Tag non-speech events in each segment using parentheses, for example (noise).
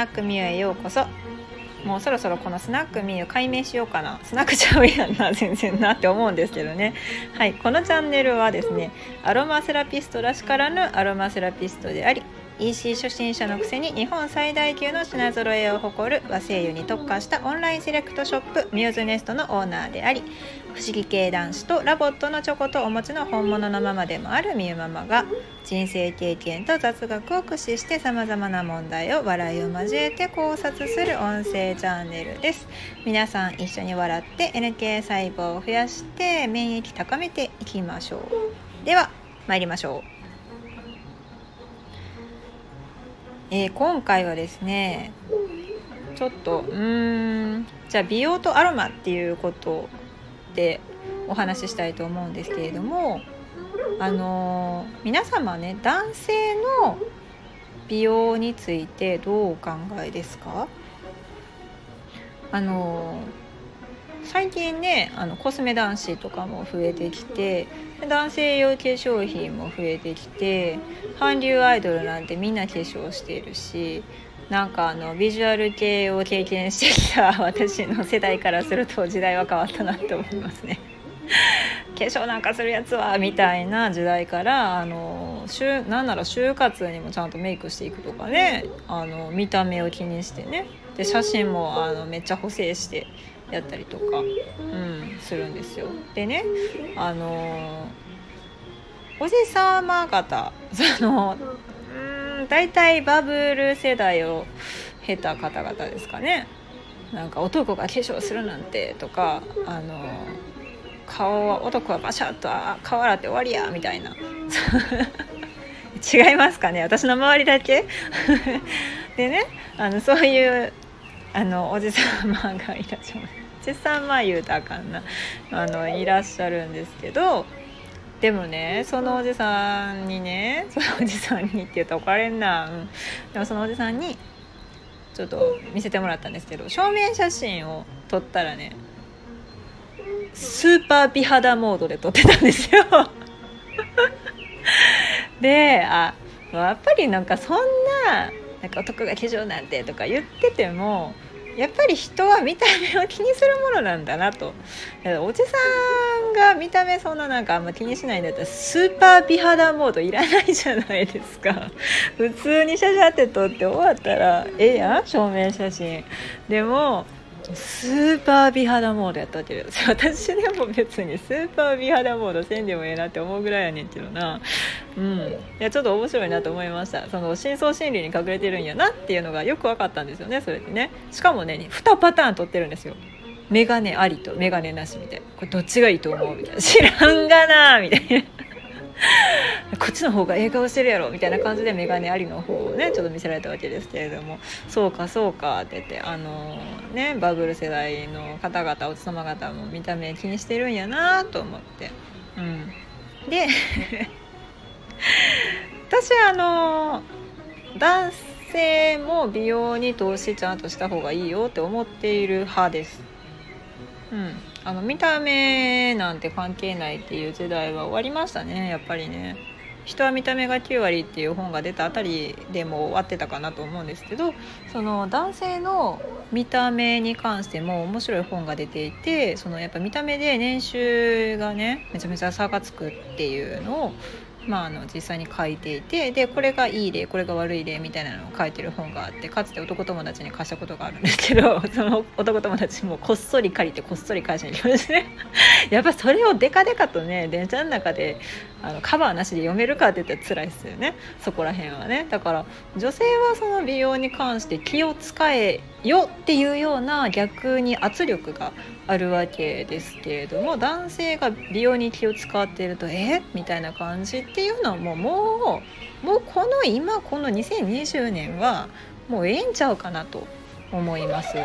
ナックミュへようこそ。もうそろそろこのスナックミュ改名しようかな。スナックちゃうやんな全然なって思うんですけどね。はいこのチャンネルはですねアロマセラピストらしからぬアロマセラピストであり EC 初心者のくせに日本最大級の品揃えを誇る和精油に特化したオンラインセレクトショップミューズネストのオーナーであり不思議系男子と LOVOT のチョコとお餅の本物のママでもあるミューママが人生経験と雑学を駆使してさまざまな問題を笑いを交えて考察する音声チャンネルです。皆さん一緒に笑って NK 細胞を増やして免疫高めていきましょう。では参りましょう。えー、今回はですねちょっとうんじゃあ美容とアロマっていうことでお話ししたいと思うんですけれどもあのー、皆様ね男性の美容についてどうお考えですか？あのー最近ねあのコスメ男子とかも増えてきて男性用化粧品も増えてきて韓流アイドルなんてみんな化粧しているしなんかあのビジュアル系を経験してきた (laughs) 私の世代からすると時代は変わったなって思いますね。化粧なんかするやつはみたいな時代からあのなんなら就活にもちゃんとメイクしていくとかねあの見た目を気にしてねで写真もあのめっちゃ補正してやったりとか、うん、するんですよ。でねあのおじさま方 (laughs) そのうん大体バブル世代を経た方々ですかね。なんか男が化粧するなんてとかあの顔は男はバシャッと顔洗って終わりやみたいな。(laughs) 違いますかね。私の周りだけ。(laughs) でねあのそういうあのおじさまがいらっしゃいます。おじさま言うたらあかんな。あのいらっしゃるんですけどでもねそのおじさんにねそのおじさんにって言うと怒られんな、うん、でもそのおじさんにちょっと見せてもらったんですけど証明写真を撮ったらねスーパー美肌モードで撮ってたんですよ。(laughs) であやっぱりなんかそんななんか男が化粧なんてとか言っててもやっぱり人は見た目を気にするものなんだなと。おじさんが見た目そんななんかあんま気にしないんだったらスーパー美肌モードいらないじゃないですか。(laughs) 普通にシャシャって撮って終わったらええやん証明写真。でもスーパー美肌モードやったわけで私でも別にスーパー美肌モードせんでもええなって思うぐらいやねんけどな。うん。いやちょっと面白いなと思いましたその深層心理に隠れてるんやなっていうのがよく分かったんですよねそれでね。しかもね2パターン取ってるんですよ。メガネありとメガネなしみたいな。これどっちがいいと思うみたいな。知らんがなみたいな。こっちの方がええ顔してるやろみたいな感じで眼鏡ありの方をねちょっと見せられたわけですけれどもそうかそうかって言ってあのねバブル世代の方々お父様方も見た目気にしてるんやなと思って。うん、で (laughs) 私あの男性も美容に投資ちゃんとした方がいいよって思っている派です。うん、あの見た目なんて関係ないっていう時代は終わりましたね。やっぱりね。人は見た目が9割っていう本が出たあたりでも終わってたかなと思うんですけどその男性の見た目に関しても面白い本が出ていてそのやっぱ見た目で年収がねめちゃめちゃ差がつくっていうのをまあ、あの実際に書いていてでこれがいい例これが悪い例みたいなのを書いてる本があってかつて男友達に貸したことがあるんですけど (laughs) その男友達もこっそり借りてこっそり返しに行きましたねやっぱそれをデカデカとね電車の中であのカバーなしで読めるかって言ったら辛いですよね。そこら辺はね。だから女性はその美容に関して気を使えよっていうような逆に圧力があるわけですけれども男性が美容に気を使っているとえ？みたいな感じっていうのはもうもうもうこの今この2020年はもうええんちゃうかなと思います。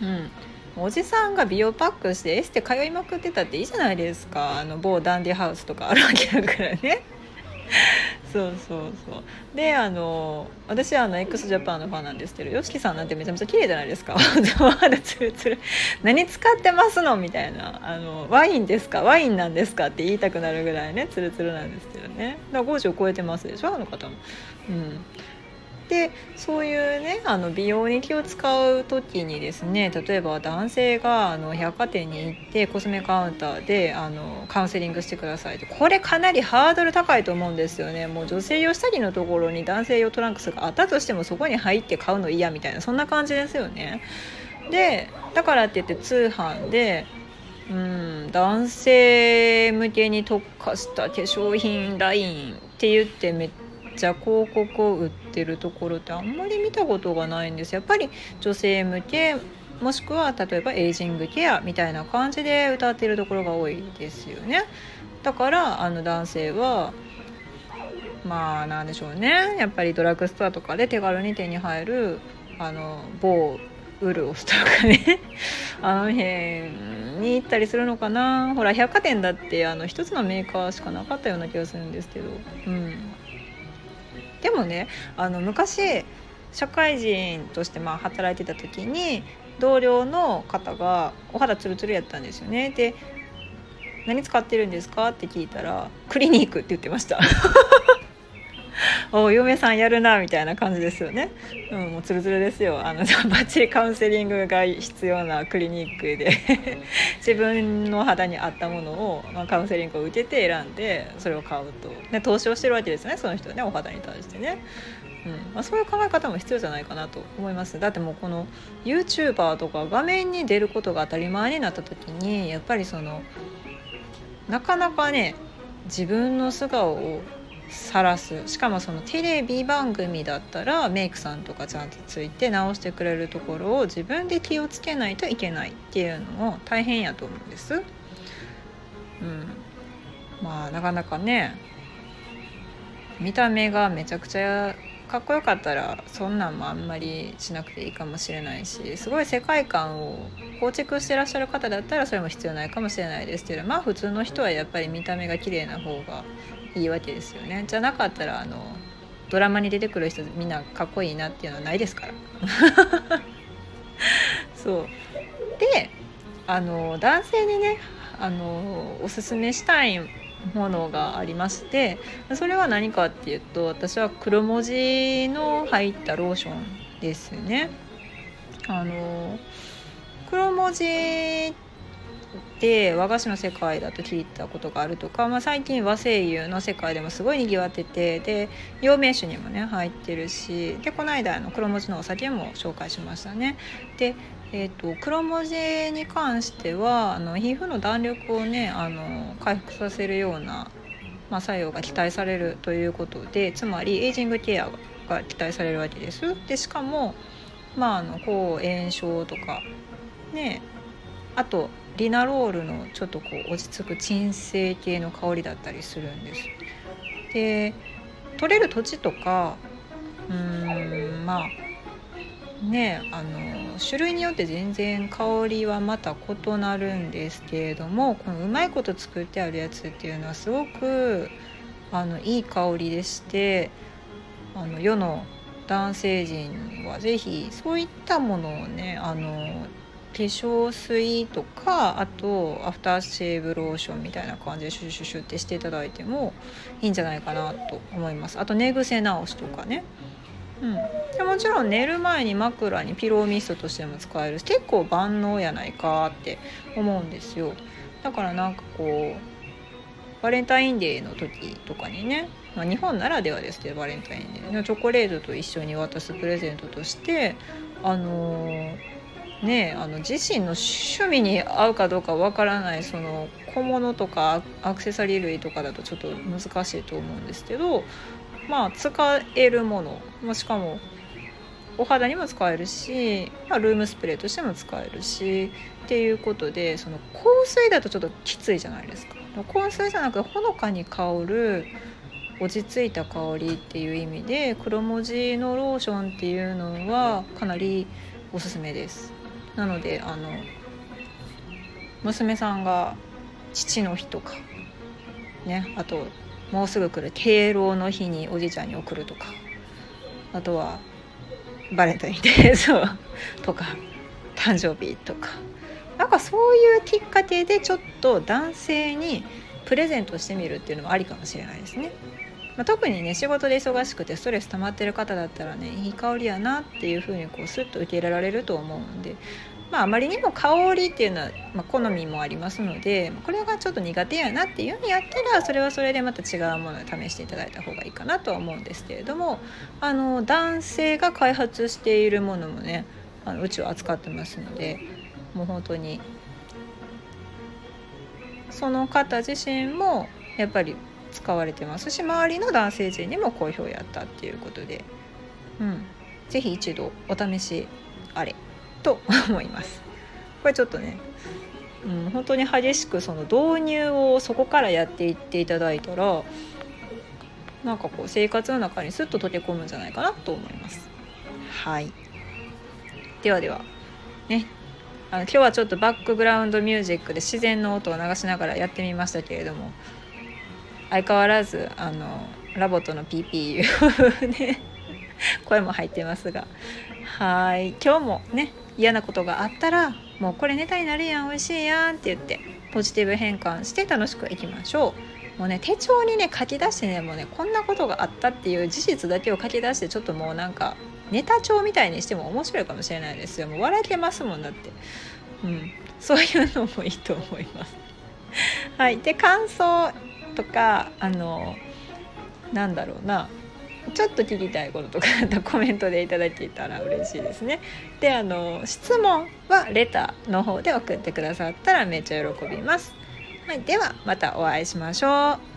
うん。おじさんが美容パックしてエステ通いまくってたっていいじゃないですか。あの某ダンディハウスとかあるわけだからね。(laughs) そうそうそう。であの私はあの x ジャパンのファンなんですけど YOSHIKI さんなんてめちゃめちゃ綺麗じゃないですか。(laughs) 肌ツルツル。何使ってますのみたいな。あのワインですか？ワインなんですかって言いたくなるぐらいねツルツルなんですけどね。だから50超えてますでしょ？あの方も。うん。でそういうねあの美容に気を使う時にですね例えば男性があの百貨店に行ってコスメカウンターであのカウンセリングしてくださいってこれかなりハードル高いと思うんですよねもう女性用下着のところに男性用トランクスがあったとしてもそこに入って買うの嫌みたいなそんな感じですよね。でだからって言って通販でうん男性向けに特化した化粧品ラインって言ってめっちゃ広告を売ってるところってあんまり見たことがないんです。やっぱり女性向けもしくは例えばエイジングケアみたいな感じで歌ってるところが多いですよね。だからあの男性はまあなんでしょうね。やっぱりドラッグストアとかで手軽に手に入るあの某ウルオスとかね。(laughs) あの辺に行ったりするのかな。ほら百貨店だってあの一つのメーカーしかなかったような気がするんですけど。うん。でもねあの昔社会人としてまあ働いてた時に同僚の方がお肌ツルツルやったんですよね。で何使ってるんですか？って聞いたらクリニックって言ってました。お嫁さんやるなみたいな感じですよね、うん、もうつるつるですよ。あの (laughs) バッチリカウンセリングが必要なクリニックで。(laughs) 自分の肌に合ったものを、まあ、カウンセリングを受けて選んでそれを買うと、ね、投資をしてるわけですねその人ねお肌に対してね。うんまあ、そういう考え方も必要じゃないかなと思います。だってもうこの YouTuber とか画面に出ることが当たり前になった時にやっぱりそのなかなかね自分の素顔を晒すしかもそのテレビ番組だったらメイクさんとかちゃんとついて直してくれるところを自分で気をつけないといけないっていうのも大変やと思うんです。うん、まあなかなかね見た目がめちゃくちゃかっこよかったらそんなんもあんまりしなくていいかもしれないしすごい世界観を構築してらっしゃる方だったらそれも必要ないかもしれないですけどまあ普通の人はやっぱり見た目が綺麗な方がいいわけですよね。じゃなかったらあのドラマに出てくる人みんなかっこいいなっていうのはないですから。(laughs) そう。であの男性にねあのおすすめしたいものがありましてそれは何かっていうと私は黒文字の入ったローションですねあの黒文字って和菓子の世界だと聞いたことがあるとか、まあ、最近和声優の世界でもすごいにぎわっててで陽明酒にもね入ってるしでこの間の黒文字のお酒も紹介しましたね。でえーと、黒文字に関してはあの皮膚の弾力をねあの回復させるような、まあ、作用が期待されるということでつまりエイジングケアが期待されるわけです。でしかも、まあ、あの抗炎症とかねあとリナロールのちょっとこう落ち着く鎮静系の香りだったりするんです。で取れる土地とかうんまあねあの種類によって全然香りはまた異なるんですけれどもこのうまいこと作ってあるやつっていうのはすごくあのいい香りでしてあの世の男性陣は是非そういったものをねあの化粧水とかあとアフターシェーブローションみたいな感じでシュシュシュってしていただいてもいいんじゃないかなと思います。あと寝癖直しとかね。うん、でもちろん寝る前に枕にピローミストとしても使えるし結構万能やないかって思うんですよ。だからなんかこうバレンタインデーの時とかにね、まあ、日本ならではですけどバレンタインデーのチョコレートと一緒に渡すプレゼントとしてあのーねあの自身の趣味に合うかどうかわからないその小物とかアクセサリー類とかだとちょっと難しいと思うんですけどまあ使えるもの、ま、しかもお肌にも使えるし、まあ、ルームスプレーとしても使えるしっていうことでその香水だとちょっときついじゃないですか香水じゃなくてほのかに香る落ち着いた香りっていう意味で黒文字のローションっていうのはかなりおすすめです。なのであの娘さんが父の日とかねあともうすぐ来る敬老の日におじいちゃんに送るとかあとはバレンタインデー (laughs) そうとか誕生日とかなんかそういうきっかけでちょっと男性にプレゼントしてみるっていうのもありかもしれないですね。まあ、特にね仕事で忙しくてストレス溜まってる方だったらねいい香りやなっていう風にこうスッと受け入れられると思うんでまあ、あまりにも香りっていうのは、まあ、好みもありますのでこれがちょっと苦手やなっていうふうにやったらそれはそれでまた違うものを試していただいた方がいいかなとは思うんですけれどもあの男性が開発しているものもねあのうちは扱ってますのでもう本当にその方自身もやっぱり使われてますし周りの男性陣にも好評やったっていうことで、うん、是非一度お試しあれ。と思います。これちょっとね、うん、本当に激しくその導入をそこからやっていっていただいたらなんかこう生活の中にスッと溶け込むんじゃないかなと思います。はいではではねあの今日はちょっとバックグラウンドミュージックで自然の音を流しながらやってみましたけれども相変わらずあのラボットの PPU ね。(laughs) 声も入ってますが。はい。今日もね嫌なことがあったらもうこれネタになるやん美味しいやんって言ってポジティブ変換して楽しくいきましょう。もうね手帳にね書き出してねもうねこんなことがあったっていう事実だけを書き出してちょっともうなんかネタ帳みたいにしても面白いかもしれないですよ。もう笑けますもんだって。うん。そういうのもいいと思います。はい。で感想。とかあのなんだろうなちょっと聞きたいこととかあと (laughs) コメントでいただけたら嬉しいですね。であの質問はレターの方で送ってくださったらめっちゃ喜びます。はい、ではまたお会いしましょう。